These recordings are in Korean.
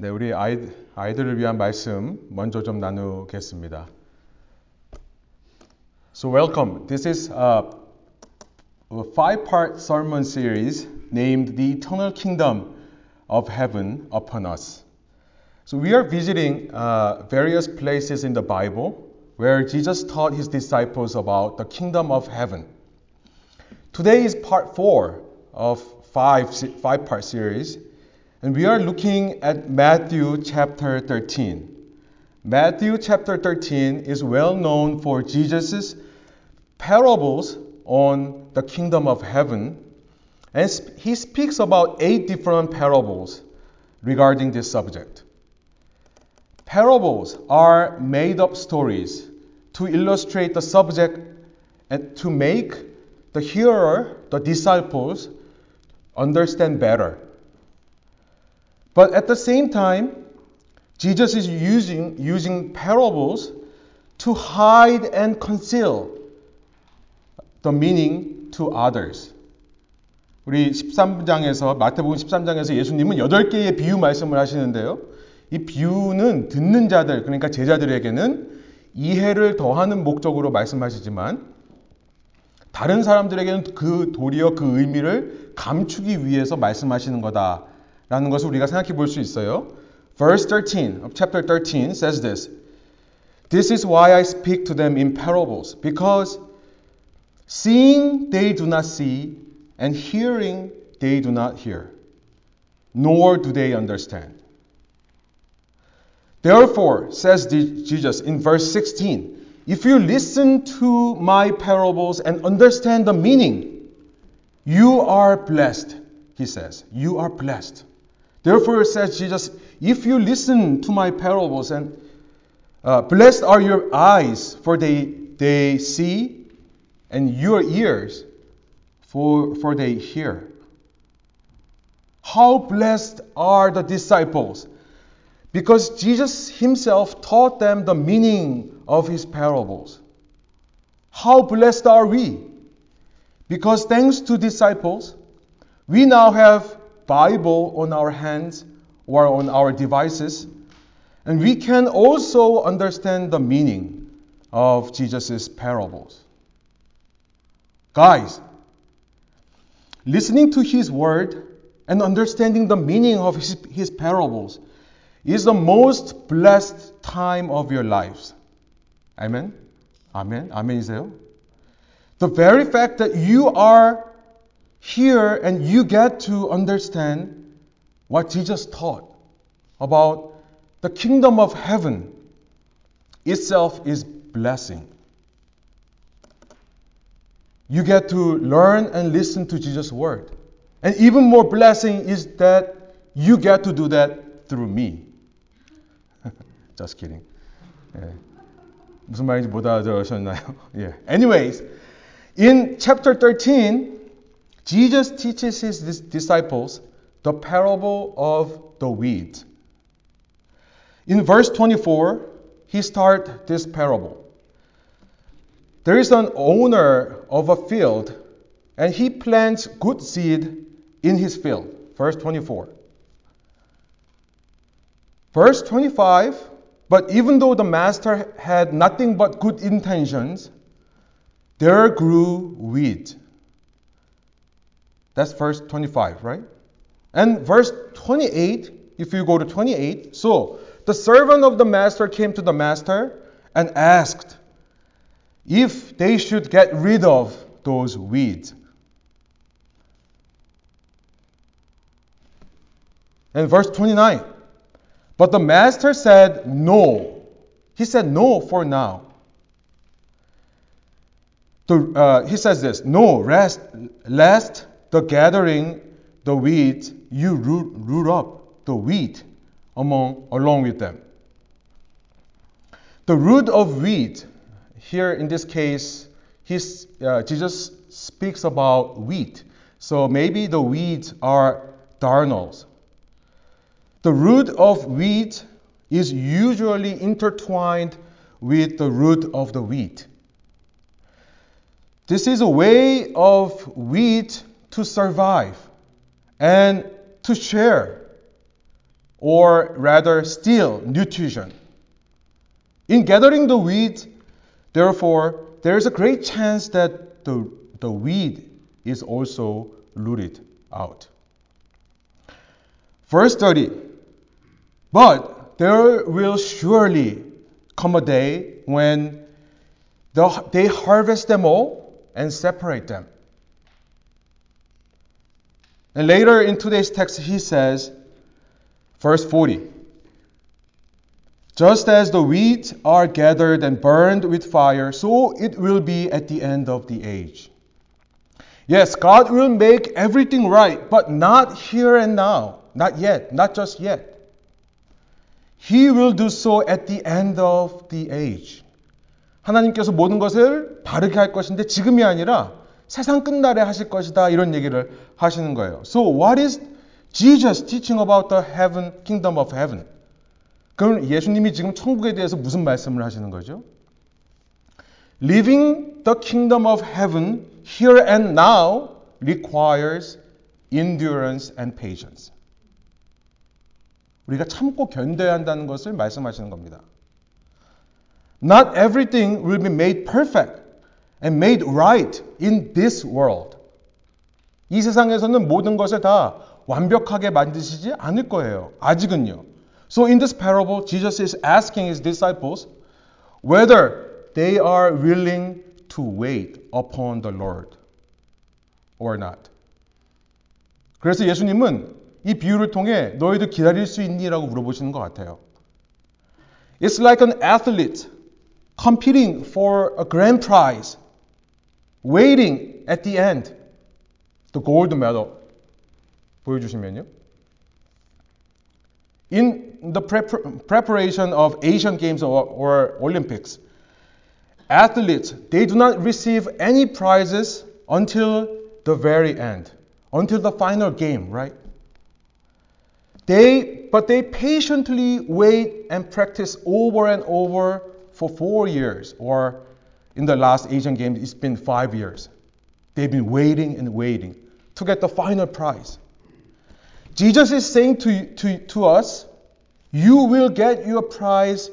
네, 우리 아이, 아이들을 위한 말씀 먼저 좀 나누겠습니다. So welcome. This is a, a five-part sermon series named "The Eternal Kingdom of Heaven Upon Us." So we are visiting uh, various places in the Bible where Jesus taught his disciples about the kingdom of heaven. Today is part four of five five-part series, and we are looking at Matthew chapter 13. Matthew chapter 13 is well known for Jesus' parables on the kingdom of heaven, and he speaks about eight different parables regarding this subject. Parables are made up stories to illustrate the subject and to make the hearer, the disciples, understand better. But at the same time, Jesus is using, using parables to hide and conceal the meaning to others. 우리 13장에서 마태복음 13장에서 예수님은 8개의 비유 말씀을 하시는데요. 이 비유는 듣는 자들 그러니까 제자들에게는 이해를 더하는 목적으로 말씀하시지만 다른 사람들에게는 그 도리어 그 의미를 감추기 위해서 말씀하시는 거다 라는 것을 우리가 생각해 볼 수 있어요. Verse 13 of chapter 13 says this. This is why I speak to them in parables because seeing they do not see and hearing they do not hear nor do they understand. Therefore, says Jesus in verse 16, if you listen to my parables and understand the meaning, you are blessed, he says. You are blessed. Therefore, says Jesus, if you listen to my parables and uh, blessed are your eyes, for they, they see, and your ears, for, for they hear. How blessed are the disciples because Jesus himself taught them the meaning of his parables. How blessed are we? Because thanks to disciples, we now have Bible on our hands or on our devices, and we can also understand the meaning of Jesus' parables. Guys, listening to his word and understanding the meaning of his, his parables is the most blessed time of your lives. Amen? Amen? 아멘이세요? The very fact that you are here and you get to understand what Jesus taught about the kingdom of heaven itself is blessing. You get to learn and listen to Jesus' word. And even more blessing is that you get to do that through me. Just kidding. 예. 무슨 말인지 못 알아들으셨나요? 예. Anyways, in chapter 13, Jesus teaches his disciples the parable of the weeds. In verse 24, he starts this parable. There is an owner of a field, and he plants good seed in his field. Verse 24. Verse 25 But even though the master had nothing but good intentions, there grew weed. That's verse 25, right? And verse 28, if you go to 28, so the servant of the master came to the master and asked if they should get rid of those weeds. And verse 29, but the master said no. He said no for now. The, uh, he says this no, rest, lest the gathering the weeds, you root, root up the wheat among, along with them. The root of wheat, here in this case, his, uh, Jesus speaks about wheat. So maybe the weeds are darnels. The root of wheat is usually intertwined with the root of the wheat. This is a way of wheat to survive and to share or rather steal nutrition. In gathering the wheat, therefore, there is a great chance that the, the weed is also rooted out. Verse 30 But there will surely come a day when the, they harvest them all and separate them. And later in today's text, he says, verse 40 Just as the wheat are gathered and burned with fire, so it will be at the end of the age. Yes, God will make everything right, but not here and now. Not yet, not just yet. He will do so at the end of the age. 하나님께서 모든 것을 바르게 할 것인데 지금이 아니라 세상 끝날에 하실 것이다 이런 얘기를 하시는 거예요. So what is Jesus teaching about the heaven kingdom of heaven? 그럼 예수님이 지금 천국에 대해서 무슨 말씀을 하시는 거죠? Living the kingdom of heaven here and now requires endurance and patience. 우리가 참고 견뎌야 한다는 것을 말씀하시는 겁니다. Not everything will be made perfect and made right in this world. 이 세상에서는 모든 것을 다 완벽하게 만드시지 않을 거예요. 아직은요. So in this parable, Jesus is asking his disciples whether they are willing to wait upon the Lord or not. 그래서 예수님은 이 비유를 통해 너희들 기다릴 수 있니라고 물어보시는 것 같아요. It's like an athlete competing for a grand prize, waiting at the end, the gold medal. 보여주시면요. In the preparation of Asian Games or, or Olympics, athletes, they do not receive any prizes until the very end, until the final game, right? They, but they patiently wait and practice over and over for four years, or in the last Asian Games, it's been five years. They've been waiting and waiting to get the final prize. Jesus is saying to, to, to us, you will get your prize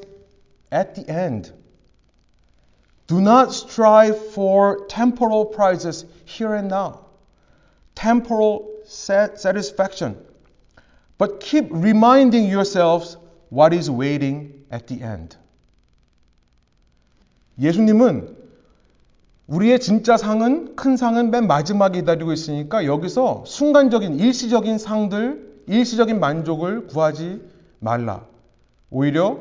at the end. Do not strive for temporal prizes here and now, temporal satisfaction, but keep reminding yourselves what is waiting at the end. 예수님은 우리의 진짜 상은 큰 상은 맨 마지막에 기다리고 있으니까 여기서 순간적인 일시적인 상들, 일시적인 만족을 구하지 말라. 오히려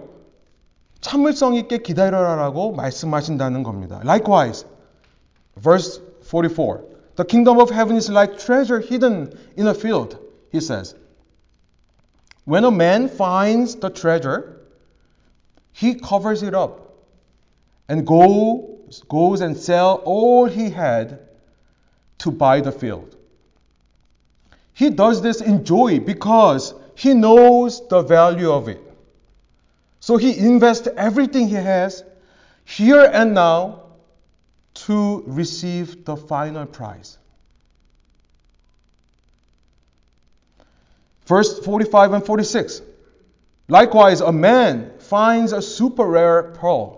참을성 있게 기다려라라고 말씀하신다는 겁니다. Likewise, verse 44. The kingdom of heaven is like treasure hidden in a field, he says. When a man finds the treasure, he covers it up and goes, goes and sell all he had to buy the field. He does this in joy because he knows the value of it. So he invests everything he has here and now to receive the final prize. Verse 45 and 46. Likewise, a man finds a super rare pearl,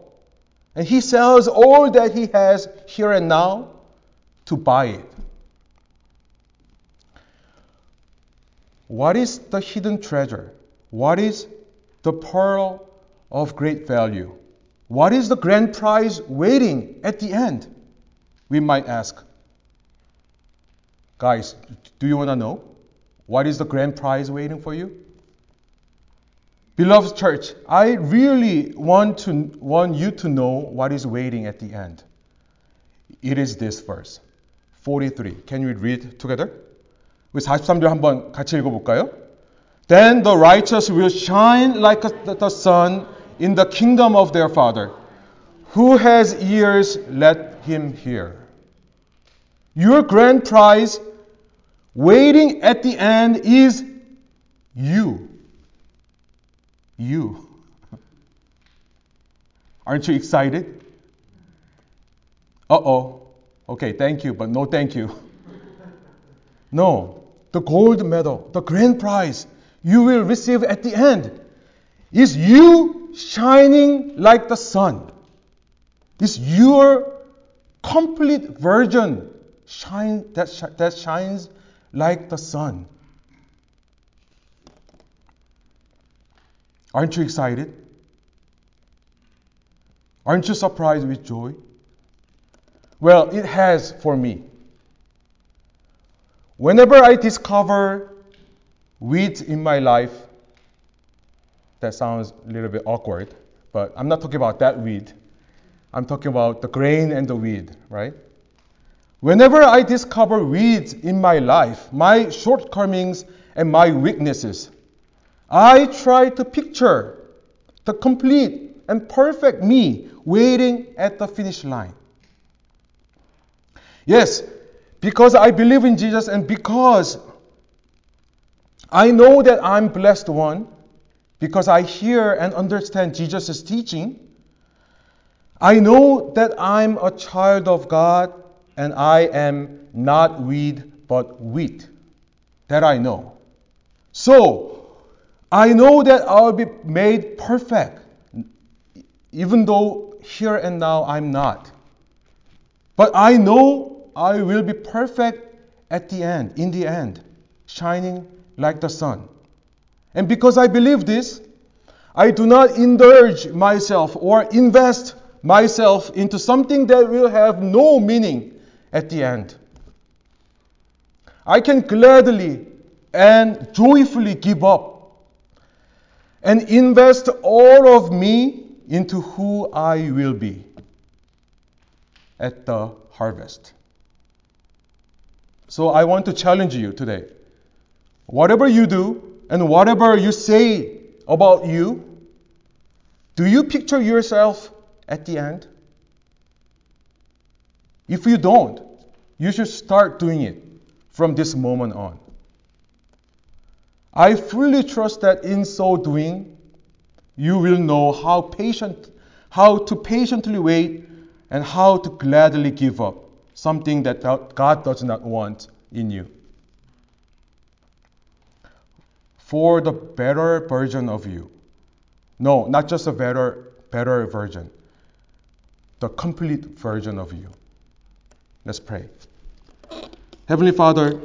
and he sells all that he has here and now to buy it. What is the hidden treasure? What is the pearl of great value? What is the grand prize waiting at the end? We might ask. Guys, do you want to know? What is the grand prize waiting for you? Beloved church, I really want to want you to know what is waiting at the end. It is this verse. 43. Can you read together? 우리 43절 한번 같이 읽어볼까요? Then the righteous will shine like the sun in the kingdom of their Father. Who has ears, let him hear. Your grand prize waiting at the end is you. You. Aren't you excited? Uh oh. Okay, thank you, but no thank you. No, the gold medal, the grand prize, you will receive at the end is you shining like the sun. It's your complete version shine, that, sh- that shines like the sun. Aren't you excited? Aren't you surprised with joy? Well, it has for me. Whenever I discover weeds in my life, that sounds a little bit awkward, but I'm not talking about that weed. I'm talking about the grain and the weed, right? Whenever I discover weeds in my life, my shortcomings and my weaknesses, I try to picture the complete and perfect me waiting at the finish line. Yes, because I believe in Jesus and because I know that I'm blessed one, because I hear and understand Jesus' teaching, I know that I'm a child of God and I am not weed but wheat. That I know. So, I know that I'll be made perfect, even though here and now I'm not. But I know I will be perfect at the end, in the end, shining like the sun. And because I believe this, I do not indulge myself or invest myself into something that will have no meaning at the end. I can gladly and joyfully give up and invest all of me into who I will be at the harvest. So I want to challenge you today. Whatever you do and whatever you say about you, do you picture yourself at the end? If you don't, you should start doing it from this moment on. I fully trust that in so doing, you will know how patient, how to patiently wait and how to gladly give up something that God does not want in you. For the better version of you. No, not just a better, better version. The complete version of you. Let's pray. Heavenly Father,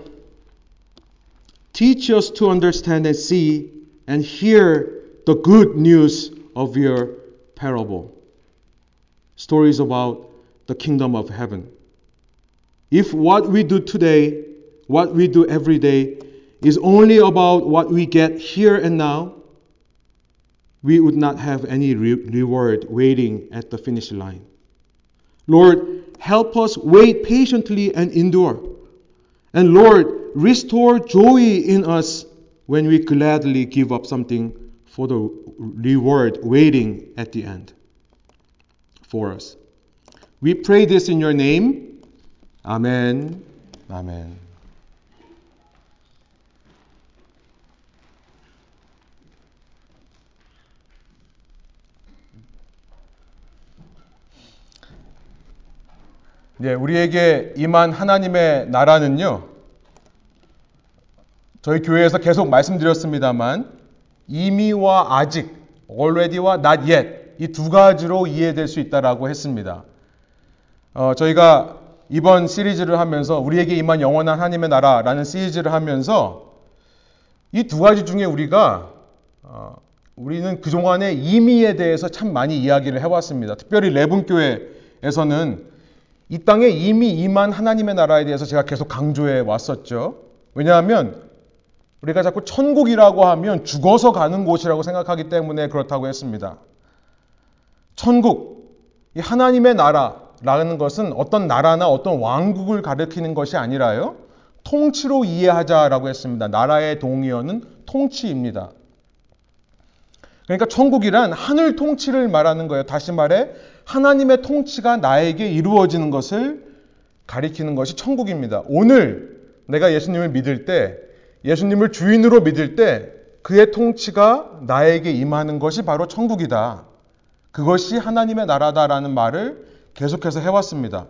teach us to understand and see and hear the good news of your parable. Stories about the kingdom of heaven. If what we do today, what we do every day, is only about what we get here and now, we would not have any re- reward waiting at the finish line. Lord, help us wait patiently and endure. And Lord, restore joy in us when we gladly give up something for the reward waiting at the end for us. We pray this in your name. Amen. Amen. 네, 우리에게 임한 하나님의 나라는요, 저희 교회에서 계속 말씀드렸습니다만, 이미와 아직, already와 not yet, 이 두 가지로 이해될 수 있다라고 했습니다. 어, 저희가 이번 시리즈를 하면서 우리에게 임한 영원한 하나님의 나라라는 시리즈를 하면서 이 두 가지 중에 우리가 어, 우리는 그동안의 이미에 대해서 참 많이 이야기를 해왔습니다. 특별히 레분교회에서는 이 땅에 이미 임한 하나님의 나라에 대해서 제가 계속 강조해 왔었죠. 왜냐하면 우리가 자꾸 천국이라고 하면 죽어서 가는 곳이라고 생각하기 때문에 그렇다고 했습니다. 천국, 이 하나님의 나라라는 것은 어떤 나라나 어떤 왕국을 가리키는 것이 아니라요. 통치로 이해하자라고 했습니다. 나라의 동의어는 통치입니다. 그러니까 천국이란 하늘 통치를 말하는 거예요. 다시 말해 하나님의 통치가 나에게 이루어지는 것을 가리키는 것이 천국입니다. 오늘 내가 예수님을 믿을 때, 예수님을 주인으로 믿을 때 그의 통치가 나에게 임하는 것이 바로 천국이다. 그것이 하나님의 나라다라는 말을 계속해서 해왔습니다.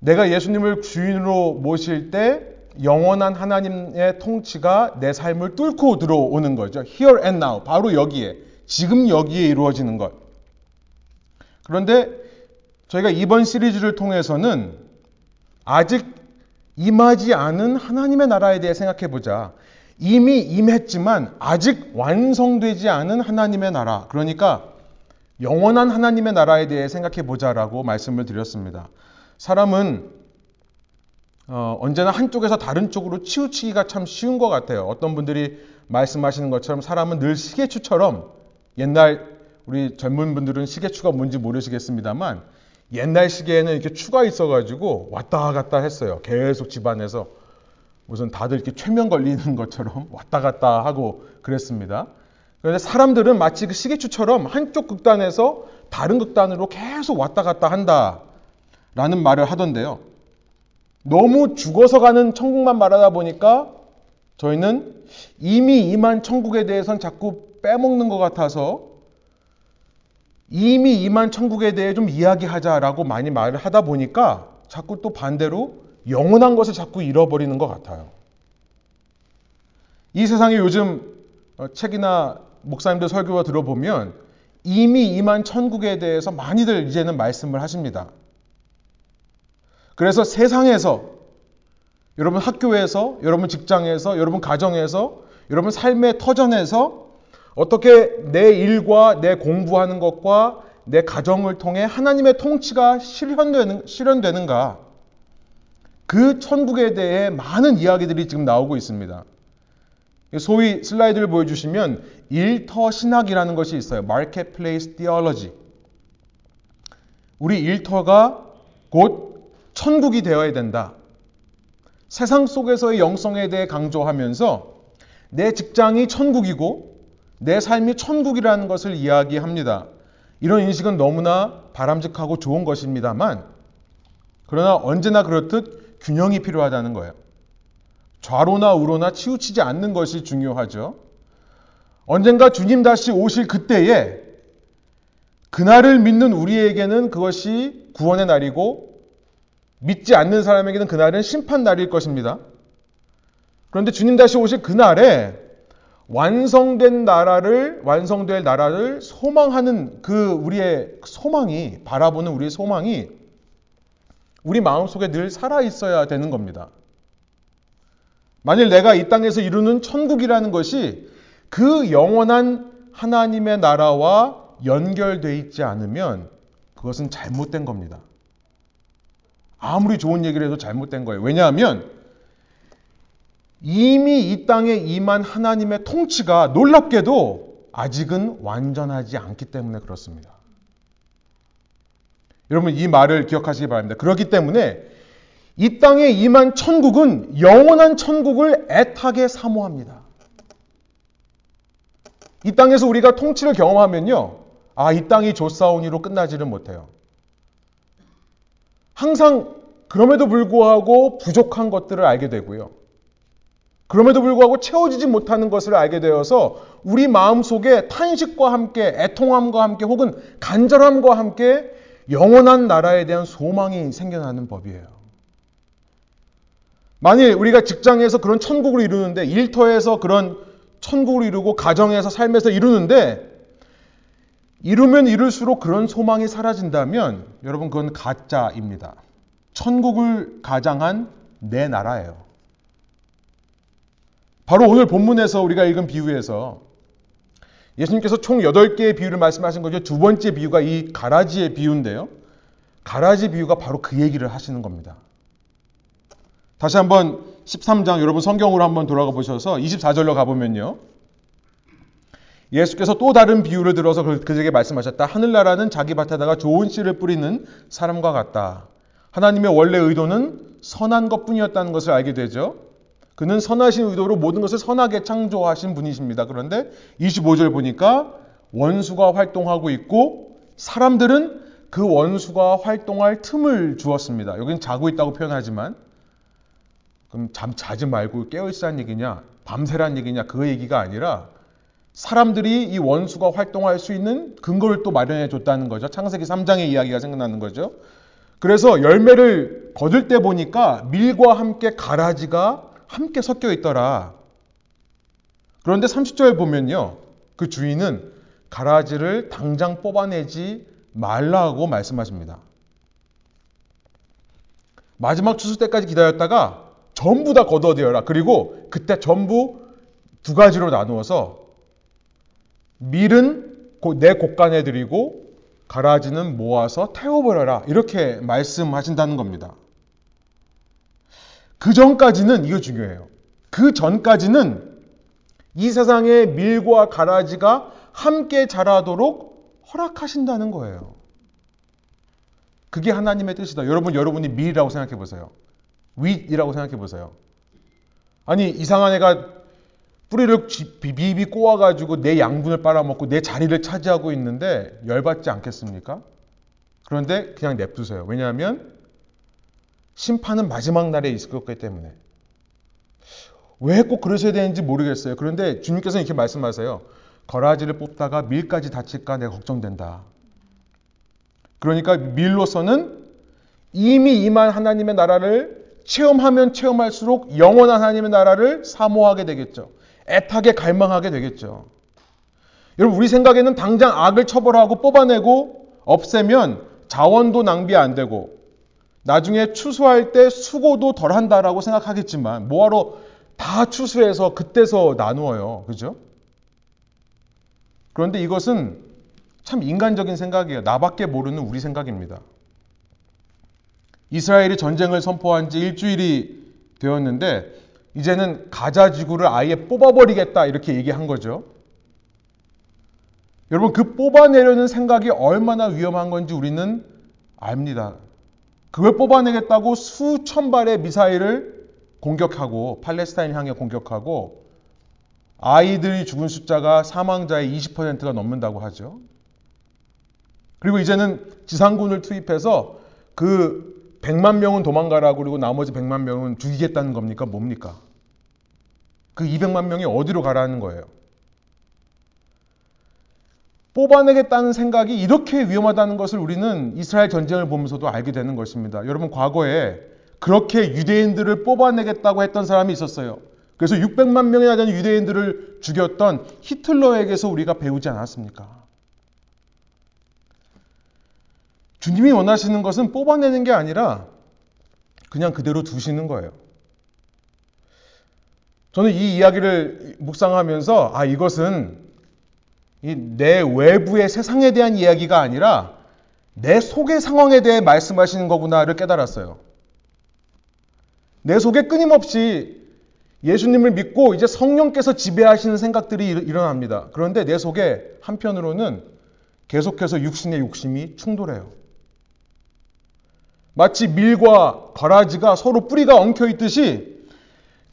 내가 예수님을 주인으로 모실 때 영원한 하나님의 통치가 내 삶을 뚫고 들어오는 거죠. Here and now. 바로 여기에. 지금 여기에 이루어지는 것. 그런데 저희가 이번 시리즈를 통해서는 아직 임하지 않은 하나님의 나라에 대해 생각해 보자. 이미 임했지만 아직 완성되지 않은 하나님의 나라. 그러니까 영원한 하나님의 나라에 대해 생각해 보자라고 말씀을 드렸습니다. 사람은 어, 언제나 한쪽에서 다른 쪽으로 치우치기가 참 쉬운 것 같아요. 어떤 분들이 말씀하시는 것처럼 사람은 늘 시계추처럼 옛날 우리 젊은 분들은 시계추가 뭔지 모르시겠습니다만 옛날 시계에는 이렇게 추가 있어가지고 왔다 갔다 했어요. 계속 집안에서 무슨 다들 이렇게 최면 걸리는 것처럼 왔다 갔다 하고 그랬습니다. 그런데 사람들은 마치 그 시계추처럼 한쪽 극단에서 다른 극단으로 계속 왔다 갔다 한다라는 말을 하던데요. 너무 죽어서 가는 천국만 말하다 보니까 저희는 이미 임한 천국에 대해서는 자꾸 빼먹는 것 같아서 이미 임한 천국에 대해 좀 이야기하자라고 많이 말을 하다 보니까 자꾸 또 반대로 영원한 것을 자꾸 잃어버리는 것 같아요. 이 세상에 요즘 어, 책이나 목사님들 설교가 들어보면 이미 임한 천국에 대해서 많이들 이제는 말씀을 하십니다. 그래서 세상에서 여러분 학교에서, 여러분 직장에서, 여러분 가정에서, 여러분 삶의 터전에서 어떻게 내 일과 내 공부하는 것과 내 가정을 통해 하나님의 통치가 실현되는, 실현되는가? 그 천국에 대해 많은 이야기들이 지금 나오고 있습니다. 소위 슬라이드를 보여주시면 일터 신학이라는 것이 있어요. Marketplace Theology. 우리 일터가 곧 천국이 되어야 된다. 세상 속에서의 영성에 대해 강조하면서 내 직장이 천국이고 내 삶이 천국이라는 것을 이야기합니다. 이런 인식은 너무나 바람직하고 좋은 것입니다만, 그러나 언제나 그렇듯 균형이 필요하다는 거예요. 좌로나 우로나 치우치지 않는 것이 중요하죠. 언젠가 주님 다시 오실 그때에 그날을 믿는 우리에게는 그것이 구원의 날이고 믿지 않는 사람에게는 그날은 심판 날일 것입니다. 그런데 주님 다시 오실 그날에 완성된 나라를 완성될 나라를 소망하는 그 우리의 소망이 바라보는 우리의 소망이 우리 마음속에 늘 살아 있어야 되는 겁니다. 만일 내가 이 땅에서 이루는 천국이라는 것이 그 영원한 하나님의 나라와 연결되어 있지 않으면 그것은 잘못된 겁니다. 아무리 좋은 얘기를 해도 잘못된 거예요. 왜냐하면 이미 이 땅에 임한 하나님의 통치가 놀랍게도 아직은 완전하지 않기 때문에 그렇습니다. 여러분 이 말을 기억하시기 바랍니다. 그렇기 때문에 이 땅에 임한 천국은 영원한 천국을 애타게 사모합니다. 이 땅에서 우리가 통치를 경험하면요. 아, 이 땅이 좋사오니로 끝나지를 못해요. 항상 그럼에도 불구하고 부족한 것들을 알게 되고요. 그럼에도 불구하고 채워지지 못하는 것을 알게 되어서 우리 마음 속에 탄식과 함께 애통함과 함께 혹은 간절함과 함께 영원한 나라에 대한 소망이 생겨나는 법이에요. 만일 우리가 직장에서 그런 천국을 이루는데 일터에서 그런 천국을 이루고 가정에서 삶에서 이루는데 이루면 이룰수록 그런 소망이 사라진다면 여러분 그건 가짜입니다. 천국을 가장한 내 나라예요. 바로 오늘 본문에서 우리가 읽은 비유에서 예수님께서 총 8개의 비유를 말씀하신 거죠. 두 번째 비유가 이 가라지의 비유인데요. 가라지 비유가 바로 그 얘기를 하시는 겁니다. 다시 한번 13장 여러분 성경으로 한번 돌아가 보셔서 24절로 가보면요. 예수께서 또 다른 비유를 들어서 그, 그에게 말씀하셨다. 하늘나라는 자기 밭에다가 좋은 씨를 뿌리는 사람과 같다. 하나님의 원래 의도는 선한 것 뿐이었다는 것을 알게 되죠. 그는 선하신 의도로 모든 것을 선하게 창조하신 분이십니다. 그런데 25절 보니까 원수가 활동하고 있고 사람들은 그 원수가 활동할 틈을 주었습니다. 여기는 자고 있다고 표현하지만 그럼 잠 자지 말고 깨어 있으란 얘기냐? 밤새란 얘기냐? 그 얘기가 아니라 사람들이 이 원수가 활동할 수 있는 근거를 또 마련해 줬다는 거죠. 창세기 3장의 이야기가 생각나는 거죠. 그래서 열매를 거둘 때 보니까 밀과 함께 가라지가 함께 섞여 있더라. 그런데 30절 보면요. 그 주인은 가라지를 당장 뽑아내지 말라고 말씀하십니다. 마지막 추수 때까지 기다렸다가 전부 다 걷어대어라. 그리고 그때 전부 두 가지로 나누어서 밀은 내 곳간에 드리고 가라지는 모아서 태워버려라. 이렇게 말씀하신다는 겁니다. 그 전까지는 이거 중요해요. 그 전까지는 이 세상의 밀과 가라지가 함께 자라도록 허락하신다는 거예요. 그게 하나님의 뜻이다. 여러분, 여러분이 밀이라고 생각해 보세요. 윗이라고 생각해 보세요. 아니, 이상한 애가 뿌리를 비비 꼬아가지고 내 양분을 빨아먹고 내 자리를 차지하고 있는데 열받지 않겠습니까? 그런데 그냥 냅두세요. 왜냐하면 심판은 마지막 날에 있을 거기 때문에. 왜 꼭 그러셔야 되는지 모르겠어요. 그런데 주님께서는 이렇게 말씀하세요. 거라지를 뽑다가 밀까지 다칠까 내가 걱정된다. 그러니까 밀로서는 이미 임한 하나님의 나라를 체험하면 체험할수록 영원한 하나님의 나라를 사모하게 되겠죠. 애타게 갈망하게 되겠죠. 여러분, 우리 생각에는 당장 악을 처벌하고 뽑아내고 없애면 자원도 낭비 안 되고 나중에 추수할 때 수고도 덜 한다라고 생각하겠지만 뭐하러 다 추수해서 그때서 나누어요. 그죠? 그런데 이것은 참 인간적인 생각이에요. 나밖에 모르는 우리 생각입니다. 이스라엘이 전쟁을 선포한 지 일주일이 되었는데 이제는 가자 지구를 아예 뽑아버리겠다 이렇게 얘기한 거죠. 여러분 그 뽑아내려는 생각이 얼마나 위험한 건지 우리는 압니다. 그걸 뽑아내겠다고 수천 발의 미사일을 공격하고 팔레스타인 향해 공격하고 아이들이 죽은 숫자가 사망자의 20%가 넘는다고 하죠. 그리고 이제는 지상군을 투입해서 그 100만 명은 도망가라고 그리고 나머지 100만 명은 죽이겠다는 겁니까? 뭡니까? 그 200만 명이 어디로 가라는 거예요? 뽑아내겠다는 생각이 이렇게 위험하다는 것을 우리는 이스라엘 전쟁을 보면서도 알게 되는 것입니다. 여러분, 과거에 그렇게 유대인들을 뽑아내겠다고 했던 사람이 있었어요. 그래서 600만 명이나 되는 유대인들을 죽였던 히틀러에게서 우리가 배우지 않았습니까? 주님이 원하시는 것은 뽑아내는 게 아니라 그냥 그대로 두시는 거예요. 저는 이 이야기를 묵상하면서 아 이것은 내 외부의 세상에 대한 이야기가 아니라 내 속의 상황에 대해 말씀하시는 거구나를 깨달았어요. 내 속에 끊임없이 예수님을 믿고 이제 성령께서 지배하시는 생각들이 일어납니다. 그런데 내 속에 한편으로는 계속해서 육신의 욕심이 충돌해요. 마치 밀과 가라지가 서로 뿌리가 엉켜 있듯이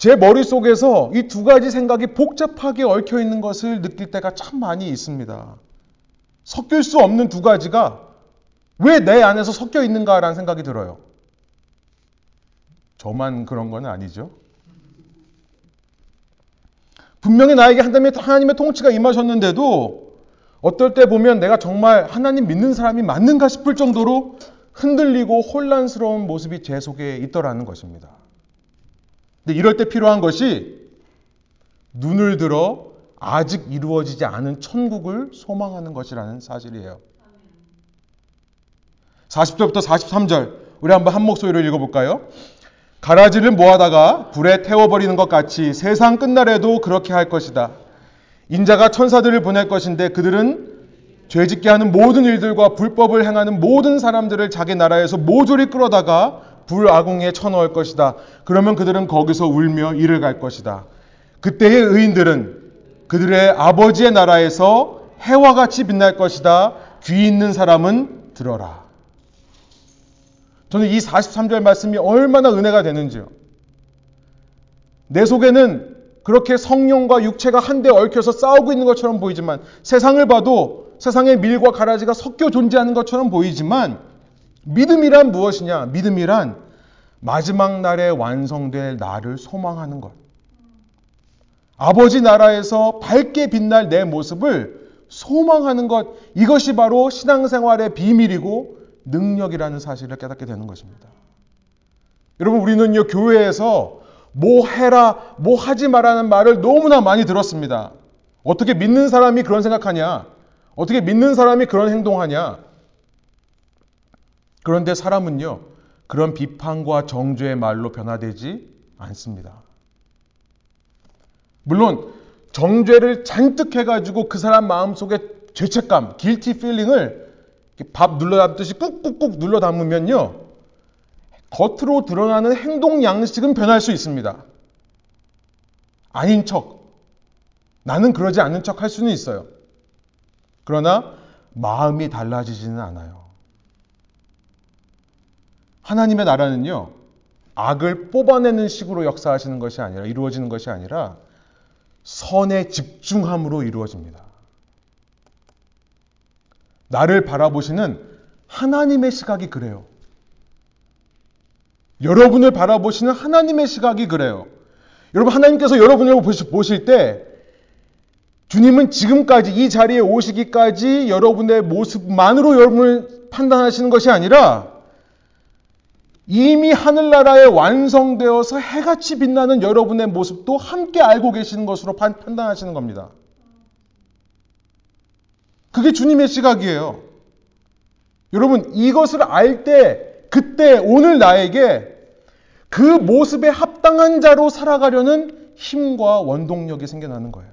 제 머릿속에서 이 두 가지 생각이 복잡하게 얽혀 있는 것을 느낄 때가 참 많이 있습니다. 섞일 수 없는 두 가지가 왜 내 안에서 섞여 있는가라는 생각이 들어요. 저만 그런 건 아니죠. 분명히 나에게 하나님의 통치가 임하셨는데도 어떨 때 보면 내가 정말 하나님 믿는 사람이 맞는가 싶을 정도로 흔들리고 혼란스러운 모습이 제 속에 있더라는 것입니다. 근데 이럴 때 필요한 것이 눈을 들어 아직 이루어지지 않은 천국을 소망하는 것이라는 사실이에요. 40절부터 43절 우리 한번 한 목소리로 읽어볼까요? 가라지를 모아다가 불에 태워버리는 것 같이 세상 끝날에도 그렇게 할 것이다. 인자가 천사들을 보낼 것인데 그들은 죄짓게 하는 모든 일들과 불법을 행하는 모든 사람들을 자기 나라에서 모조리 끌어다가 불아궁에 쳐넣을 것이다. 그러면 그들은 거기서 울며 이를 갈 것이다. 그때의 의인들은 그들의 아버지의 나라에서 해와 같이 빛날 것이다. 귀 있는 사람은 들어라. 저는 이 43절 말씀이 얼마나 은혜가 되는지요. 내 속에는 그렇게 성령과 육체가 한데 얽혀서 싸우고 있는 것처럼 보이지만 세상을 봐도 세상의 밀과 가라지가 섞여 존재하는 것처럼 보이지만 믿음이란 무엇이냐? 믿음이란 마지막 날에 완성될 나를 소망하는 것. 아버지 나라에서 밝게 빛날 내 모습을 소망하는 것. 이것이 바로 신앙생활의 비밀이고 능력이라는 사실을 깨닫게 되는 것입니다. 여러분, 우리는요, 교회에서 뭐 해라, 뭐 하지 말라는 말을 너무나 많이 들었습니다. 어떻게 믿는 사람이 그런 생각하냐? 어떻게 믿는 사람이 그런 행동하냐? 그런데 사람은요, 그런 비판과 정죄의 말로 변화되지 않습니다. 물론, 정죄를 잔뜩 해가지고 그 사람 마음속에 죄책감, guilty feeling을 밥 눌러 담듯이 꾹꾹꾹 눌러 담으면요, 겉으로 드러나는 행동 양식은 변할 수 있습니다. 아닌 척. 나는 그러지 않는 척 할 수는 있어요. 그러나 마음이 달라지지는 않아요. 하나님의 나라는요, 악을 뽑아내는 식으로 역사하시는 것이 아니라, 이루어지는 것이 아니라, 선에 집중함으로 이루어집니다. 나를 바라보시는 하나님의 시각이 그래요. 여러분을 바라보시는 하나님의 시각이 그래요. 여러분, 하나님께서 여러분을 보실 때, 주님은 지금까지 이 자리에 오시기까지 여러분의 모습만으로 여러분을 판단하시는 것이 아니라, 이미 하늘나라에 완성되어서 해같이 빛나는 여러분의 모습도 함께 알고 계시는 것으로 판 단하시는 겁니다. 그게 주님의 시각이에요. 여러분, 이것을 알 때, 그때, 오늘 나에게 그 모습에 합당한 자로 살아가려는 힘과 원동력이 생겨나는 거예요.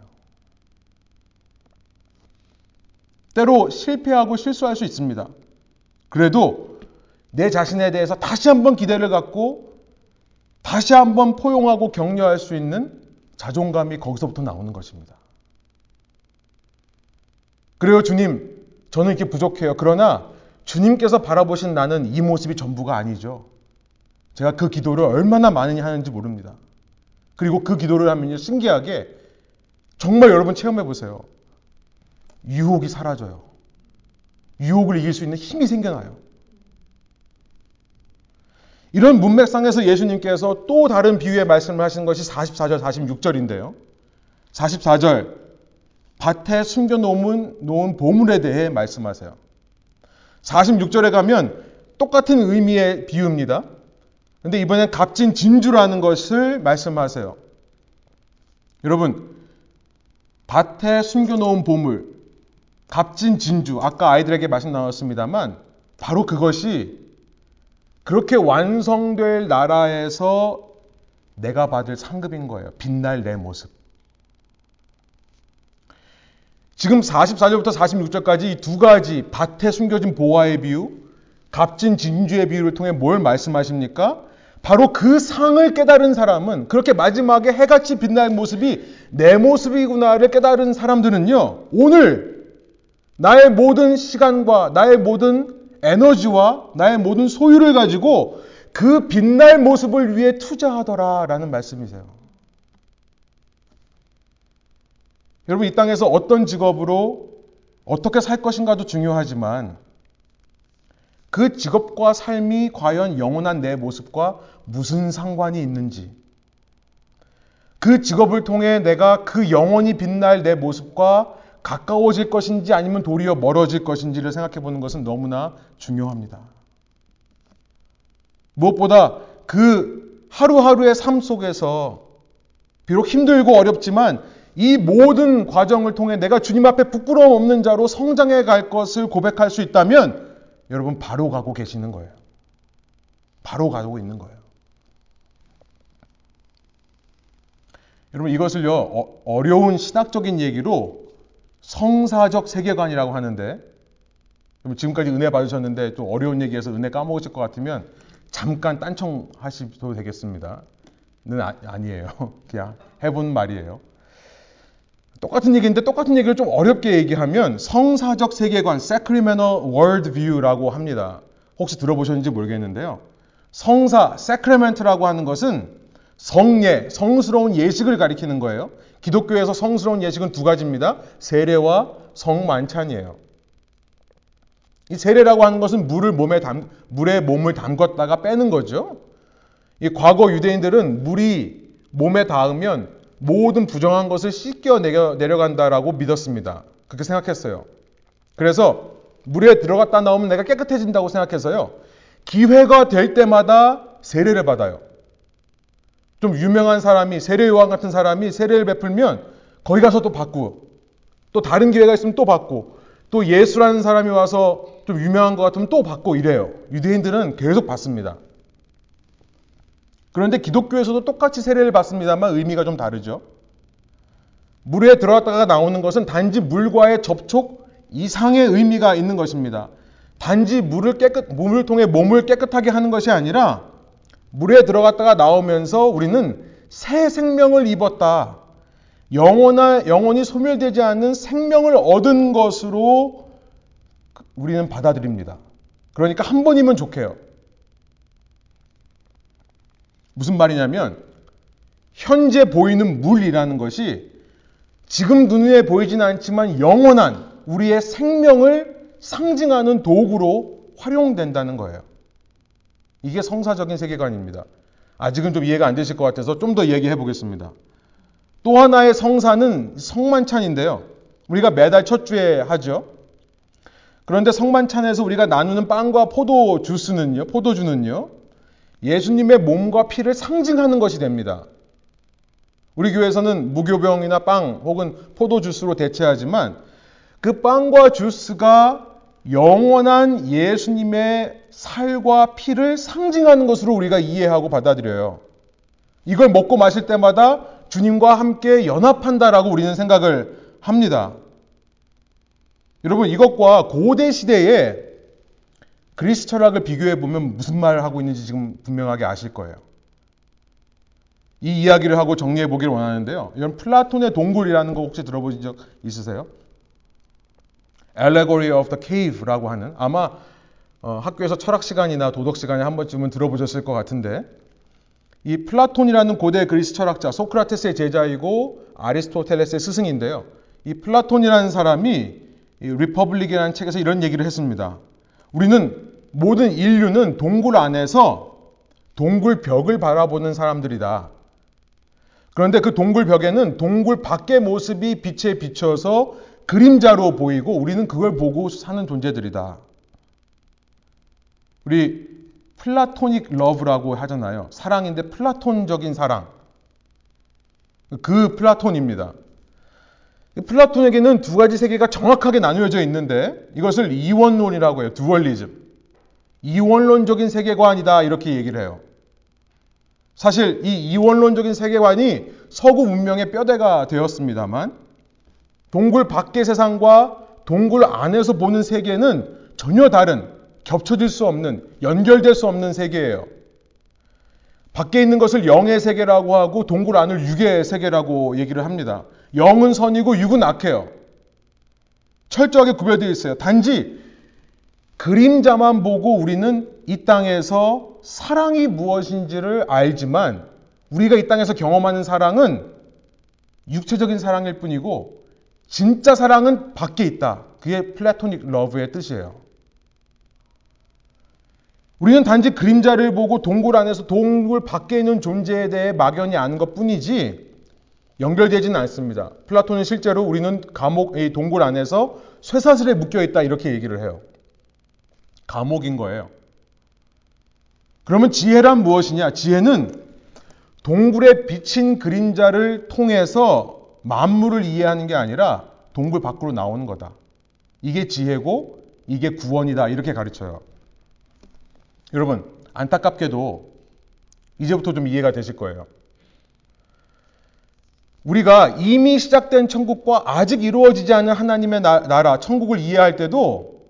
때로 실패하고 실수할 수 있습니다. 그래도 내 자신에 대해서 다시 한번 기대를 갖고 다시 한번 포용하고 격려할 수 있는 자존감이 거기서부터 나오는 것입니다. 그래요, 주님. 저는 이렇게 부족해요. 그러나 주님께서 바라보신 나는 이 모습이 전부가 아니죠. 제가 그 기도를 얼마나 많이 하는지 모릅니다. 그리고 그 기도를 하면요, 신기하게 정말 여러분 체험해 보세요. 유혹이 사라져요. 유혹을 이길 수 있는 힘이 생겨나요. 이런 문맥상에서 예수님께서 또 다른 비유의 말씀을 하신 것이 44절, 46절인데요. 44절, 밭에 숨겨놓은 놓은 보물에 대해 말씀하세요. 46절에 가면 똑같은 의미의 비유입니다. 근데 이번엔 값진 진주라는 것을 말씀하세요. 여러분, 밭에 숨겨놓은 보물, 값진 진주, 아까 아이들에게 말씀 나눴습니다만, 바로 그것이 그렇게 완성될 나라에서 내가 받을 상급인 거예요. 빛날 내 모습. 지금 44절부터 46절까지 이 두 가지 밭에 숨겨진 보화의 비유, 값진 진주의 비유를 통해 뭘 말씀하십니까? 바로 그 상을 깨달은 사람은 그렇게 마지막에 해같이 빛날 모습이 내 모습이구나를 깨달은 사람들은요, 오늘 나의 모든 시간과 나의 모든 에너지와 나의 모든 소유를 가지고 그 빛날 모습을 위해 투자하더라 라는 말씀이세요. 여러분, 이 땅에서 어떤 직업으로 어떻게 살 것인가도 중요하지만 그 직업과 삶이 과연 영원한 내 모습과 무슨 상관이 있는지, 그 직업을 통해 내가 그 영원히 빛날 내 모습과 가까워질 것인지 아니면 도리어 멀어질 것인지를 생각해 보는 것은 너무나 중요합니다. 무엇보다 그 하루하루의 삶 속에서 비록 힘들고 어렵지만 이 모든 과정을 통해 내가 주님 앞에 부끄러움 없는 자로 성장해 갈 것을 고백할 수 있다면 여러분 바로 가고 계시는 거예요. 바로 가고 있는 거예요. 여러분 이것을요 어, 려운 신학적인 얘기로 성사적 세계관이라고 하는데 지금까지 은혜 받으셨는데 또 어려운 얘기해서 은혜 까먹으실 것 같으면 잠깐 딴청 하셔도 되겠습니다. 는 아, 아니에요. 그냥 해본 말이에요. 똑같은 얘기인데 똑같은 얘기를 좀 어렵게 얘기하면 성사적 세계관, sacramental worldview라고 합니다. 혹시 들어보셨는지 모르겠는데요. 성사, sacrament라고 하는 것은 성예, 성스러운 예식을 가리키는 거예요. 기독교에서 성스러운 예식은 두 가지입니다. 세례와 성만찬이에요. 이 세례라고 하는 것은 물을 몸에 담, 물에 몸을 담궜다가 빼는 거죠. 이 과거 유대인들은 물이 몸에 닿으면 모든 부정한 것을 씻겨 내려, 내려간다라고 믿었습니다. 그렇게 생각했어요. 그래서 물에 들어갔다 나오면 내가 깨끗해진다고 생각해서요. 기회가 될 때마다 세례를 받아요. 좀 유명한 사람이 세례 요한 같은 사람이 세례를 베풀면 거기 가서 또 받고 또 다른 기회가 있으면 또 받고 또 예수라는 사람이 와서 좀 유명한 것 같으면 또 받고 이래요. 유대인들은 계속 받습니다. 그런데 기독교에서도 똑같이 세례를 받습니다만 의미가 좀 다르죠. 물에 들어갔다가 나오는 것은 단지 물과의 접촉 이상의 의미가 있는 것입니다. 단지 물을 깨끗, 몸을 통해 몸을 깨끗하게 하는 것이 아니라 물에 들어갔다가 나오면서 우리는 새 생명을 입었다. 영원한, 영원히 소멸되지 않는 생명을 얻은 것으로 우리는 받아들입니다. 그러니까 한 번이면 좋게요. 무슨 말이냐면, 현재 보이는 물이라는 것이 지금 눈에 보이지는 않지만 영원한 우리의 생명을 상징하는 도구로 활용된다는 거예요. 이게 성사적인 세계관입니다. 아직은 좀 이해가 안 되실 것 같아서 좀 더 얘기해 보겠습니다. 또 하나의 성사는 성만찬인데요. 우리가 매달 첫 주에 하죠. 그런데 성만찬에서 우리가 나누는 빵과 포도 주스는요, 포도주는요, 예수님의 몸과 피를 상징하는 것이 됩니다. 우리 교회에서는 무교병이나 빵 혹은 포도 주스로 대체하지만 그 빵과 주스가 영원한 예수님의 살과 피를 상징하는 것으로 우리가 이해하고 받아들여요. 이걸 먹고 마실 때마다 주님과 함께 연합한다라고 우리는 생각을 합니다. 여러분, 이것과 고대 시대에 그리스 철학을 비교해 보면 무슨 말을 하고 있는지 지금 분명하게 아실 거예요. 이 이야기를 하고 정리해 보기를 원하는데요. 이런 플라톤의 동굴이라는 거 혹시 들어보신 적 있으세요? Allegory of the Cave라고 하는 아마 어, 학교에서 철학 시간이나 도덕 시간에 한 번쯤은 들어보셨을 것 같은데 이 플라톤이라는 고대 그리스 철학자 소크라테스의 제자이고 아리스토텔레스의 스승인데요. 이 플라톤이라는 사람이 이 Republic이라는 책에서 이런 얘기를 했습니다. 우리는 모든 인류는 동굴 안에서 동굴 벽을 바라보는 사람들이다. 그런데 그 동굴 벽에는 동굴 밖의 모습이 빛에 비춰서 그림자로 보이고 우리는 그걸 보고 사는 존재들이다. 우리 플라토닉 러브라고 하잖아요. 사랑인데 플라톤적인 사랑. 그 플라톤입니다. 플라톤에게는 두 가지 세계가 정확하게 나누어져 있는데 이것을 이원론이라고 해요. Dualism. 이원론적인 세계관이다 이렇게 얘기를 해요. 사실 이 이원론적인 세계관이 서구 문명의 뼈대가 되었습니다만 동굴 밖의 세상과 동굴 안에서 보는 세계는 전혀 다른 겹쳐질 수 없는 연결될 수 없는 세계예요. 밖에 있는 것을 영의 세계라고 하고 동굴 안을 육의 세계라고 얘기를 합니다. 영은 선이고 육은 악해요. 철저하게 구별되어 있어요. 단지 그림자만 보고 우리는 이 땅에서 사랑이 무엇인지를 알지만 우리가 이 땅에서 경험하는 사랑은 육체적인 사랑일 뿐이고 진짜 사랑은 밖에 있다. 그게 플라토닉 러브의 뜻이에요. 우리는 단지 그림자를 보고 동굴 안에서 동굴 밖에 있는 존재에 대해 막연히 아는 것 뿐이지 연결되지는 않습니다. 플라톤은 실제로 우리는 감옥, 이 동굴 안에서 쇠사슬에 묶여 있다 이렇게 얘기를 해요. 감옥인 거예요. 그러면 지혜란 무엇이냐? 지혜는 동굴에 비친 그림자를 통해서 만물을 이해하는 게 아니라 동굴 밖으로 나오는 거다. 이게 지혜고 이게 구원이다. 이렇게 가르쳐요. 여러분, 안타깝게도 이제부터 좀 이해가 되실 거예요. 우리가 이미 시작된 천국과 아직 이루어지지 않은 하나님의 나라, 천국을 이해할 때도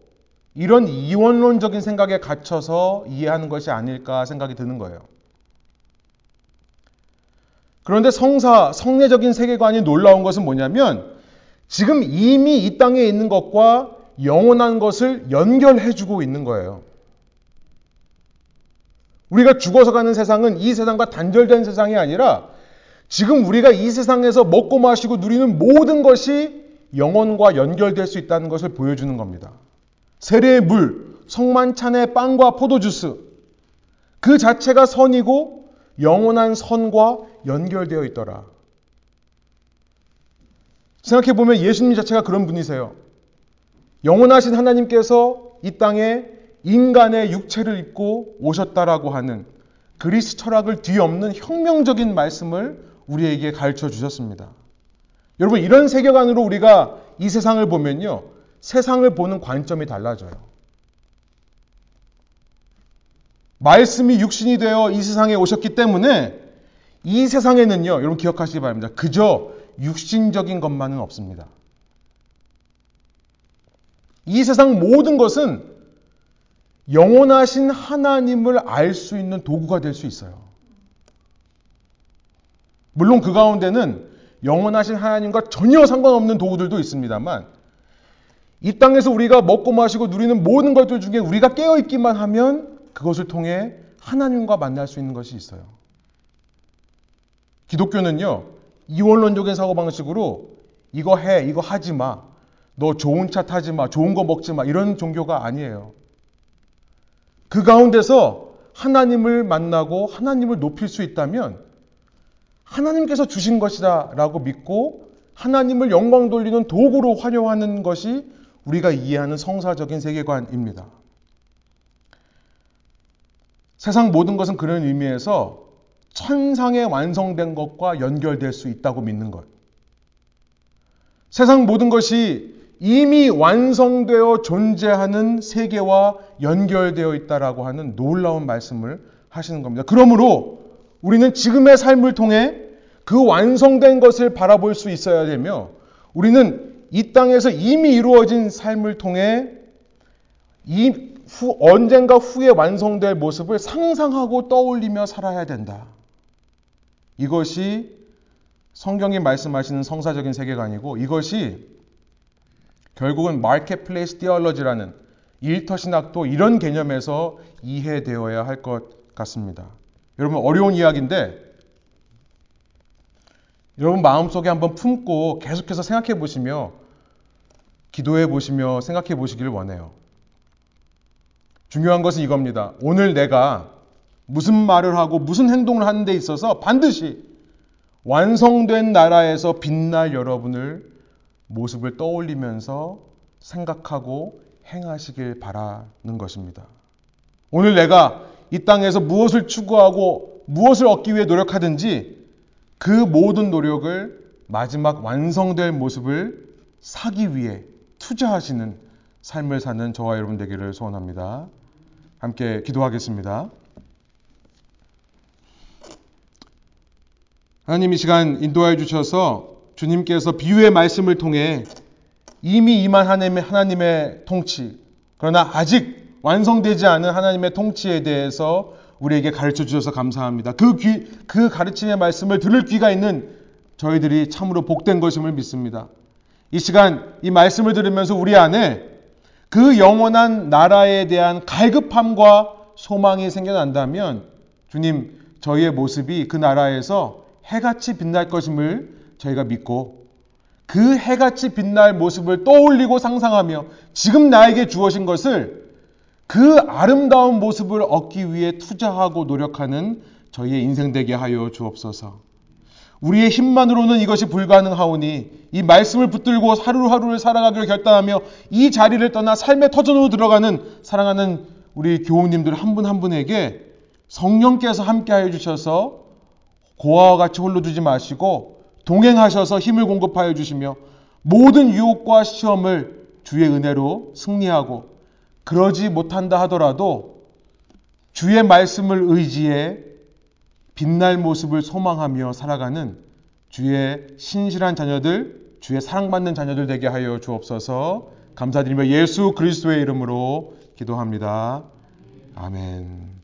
이런 이원론적인 생각에 갇혀서 이해하는 것이 아닐까 생각이 드는 거예요. 그런데 성사, 성례적인 세계관이 놀라운 것은 뭐냐면 지금 이미 이 땅에 있는 것과 영원한 것을 연결해주고 있는 거예요. 우리가 죽어서 가는 세상은 이 세상과 단절된 세상이 아니라 지금 우리가 이 세상에서 먹고 마시고 누리는 모든 것이 영혼과 연결될 수 있다는 것을 보여주는 겁니다. 세례의 물, 성만찬의 빵과 포도주스, 그 자체가 선이고 영원한 선과 연결되어 있더라. 생각해보면 예수님 자체가 그런 분이세요. 영원하신 하나님께서 이 땅에 인간의 육체를 입고 오셨다라고 하는 그리스 철학을 뒤엎는 혁명적인 말씀을 우리에게 가르쳐 주셨습니다. 여러분, 이런 세계관으로 우리가 이 세상을 보면요. 세상을 보는 관점이 달라져요. 말씀이 육신이 되어 이 세상에 오셨기 때문에 이 세상에는요, 여러분 기억하시기 바랍니다. 그저 육신적인 것만은 없습니다. 이 세상 모든 것은 영원하신 하나님을 알 수 있는 도구가 될 수 있어요. 물론 그 가운데는 영원하신 하나님과 전혀 상관없는 도구들도 있습니다만 이 땅에서 우리가 먹고 마시고 누리는 모든 것들 중에 우리가 깨어 있기만 하면 그것을 통해 하나님과 만날 수 있는 것이 있어요. 기독교는요, 이원론적인 사고방식으로 이거 해, 이거 하지 마. 너 좋은 차 타지 마, 좋은 거 먹지 마. 이런 종교가 아니에요. 그 가운데서 하나님을 만나고 하나님을 높일 수 있다면 하나님께서 주신 것이다 라고 믿고 하나님을 영광 돌리는 도구로 활용하는 것이 우리가 이해하는 성사적인 세계관입니다. 세상 모든 것은 그런 의미에서 천상에 완성된 것과 연결될 수 있다고 믿는 것. 세상 모든 것이 이미 완성되어 존재하는 세계와 연결되어 있다라고 하는 놀라운 말씀을 하시는 겁니다. 그러므로 우리는 지금의 삶을 통해 그 완성된 것을 바라볼 수 있어야 되며 우리는 이 땅에서 이미 이루어진 삶을 통해 이 후, 언젠가 후에 완성될 모습을 상상하고 떠올리며 살아야 된다. 이것이 성경이 말씀하시는 성사적인 세계관이고 이것이 결국은 marketplace theology라는 일터 신학도 이런 개념에서 이해되어야 할 것 같습니다. 여러분 어려운 이야기인데 여러분 마음속에 한번 품고 계속해서 생각해 보시며 기도해 보시며 생각해 보시길 원해요. 중요한 것은 이겁니다. 오늘 내가 무슨 말을 하고 무슨 행동을 하는 데 있어서 반드시 완성된 나라에서 빛날 여러분을 모습을 떠올리면서 생각하고 행하시길 바라는 것입니다. 오늘 내가 이 땅에서 무엇을 추구하고 무엇을 얻기 위해 노력하든지 그 모든 노력을 마지막 완성될 모습을 사기 위해 투자하시는 삶을 사는 저와 여러분 되기를 소원합니다. 함께 기도하겠습니다. 하나님 이 시간 인도하여 주셔서 주님께서 비유의 말씀을 통해 이미 임한 하나님의, 하나님의 통치, 그러나 아직 완성되지 않은 하나님의 통치에 대해서 우리에게 가르쳐 주셔서 감사합니다. 그 귀, 그 가르침의 말씀을 들을 귀가 있는 저희들이 참으로 복된 것임을 믿습니다. 이 시간 이 말씀을 들으면서 우리 안에 그 영원한 나라에 대한 갈급함과 소망이 생겨난다면 주님 저희의 모습이 그 나라에서 해같이 빛날 것임을 저희가 믿고 그 해같이 빛날 모습을 떠올리고 상상하며 지금 나에게 주어진 것을 그 아름다운 모습을 얻기 위해 투자하고 노력하는 저희의 인생 되게 하여 주옵소서. 우리의 힘만으로는 이것이 불가능하오니 이 말씀을 붙들고 하루하루를 살아가기로 결단하며 이 자리를 떠나 삶의 터전으로 들어가는 사랑하는 우리 교우님들 한 분한 한 분에게 성령께서 함께하여 주셔서 고아와 같이 홀로 두지 마시고 동행하셔서 힘을 공급하여 주시며 모든 유혹과 시험을 주의 은혜로 승리하고 그러지 못한다 하더라도 주의 말씀을 의지해 빛날 모습을 소망하며 살아가는 주의 신실한 자녀들, 주의 사랑받는 자녀들 되게 하여 주옵소서 감사드리며 예수 그리스도의 이름으로 기도합니다. 아멘.